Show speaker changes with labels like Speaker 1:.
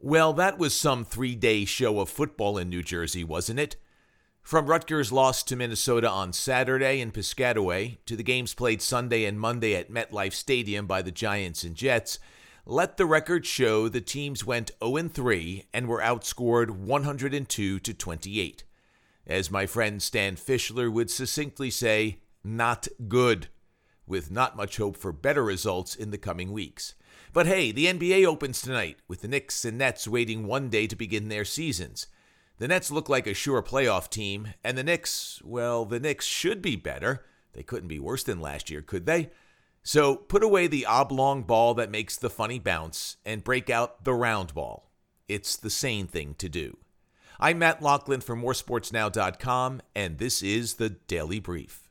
Speaker 1: Well, that was some three day show of football in New Jersey, wasn't it? From Rutgers' loss to Minnesota on Saturday in Piscataway to the games played Sunday and Monday at MetLife Stadium by the Giants and Jets, let the record show the teams went 0 3 and were outscored 102 to 28. As my friend Stan Fischler would succinctly say, not good, with not much hope for better results in the coming weeks. But hey, the NBA opens tonight, with the Knicks and Nets waiting one day to begin their seasons. The Nets look like a sure playoff team, and the Knicks, well, the Knicks should be better. They couldn't be worse than last year, could they? So put away the oblong ball that makes the funny bounce and break out the round ball. It's the sane thing to do. I'm Matt Loughlin from moresportsnow.com, and this is the Daily Brief.